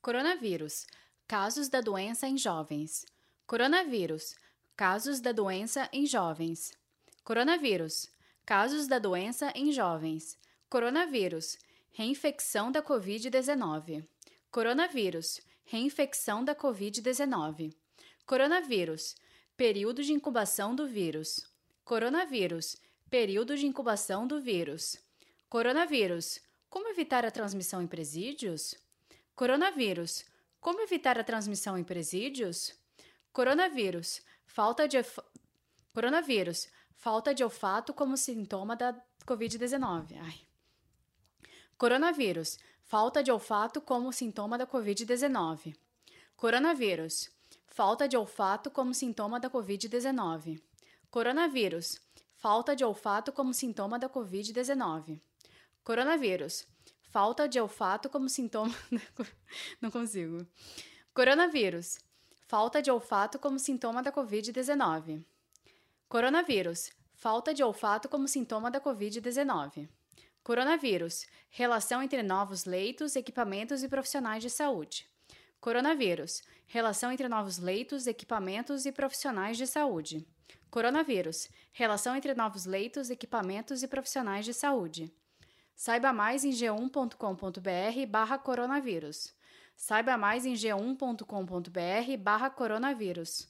Coronavírus. Casos da doença em jovens. Coronavírus. Casos da doença em jovens. Coronavírus. Casos da doença em jovens. Coronavírus. Reinfecção da Covid-19. Coronavírus. Reinfecção da Covid-19. Coronavírus. Período de incubação do vírus. Coronavírus. Período de incubação do vírus. Coronavírus. Como evitar a transmissão em presídios? Coronavírus. Como evitar a transmissão em presídios? Coronavírus. Falta de Coronavírus. Falta de olfato como sintoma da COVID-19. Ai. Coronavírus. Falta de olfato como sintoma da COVID-19. Coronavírus. Falta de olfato como sintoma da COVID-19. Coronavírus. Falta de olfato como sintoma da COVID-19. Coronavírus. Falta de olfato como sintoma. Não consigo. Coronavírus. Falta de olfato como sintoma da Covid-19. Coronavírus. Falta de olfato como sintoma da Covid-19. Coronavírus. Relação entre novos leitos, equipamentos e profissionais de saúde. Coronavírus. Relação entre novos leitos, equipamentos e profissionais de saúde. Coronavírus. Relação entre novos leitos, equipamentos e profissionais de saúde. Saiba mais em g1.com.br barra coronavírus. Saiba mais em g1.com.br barra coronavírus.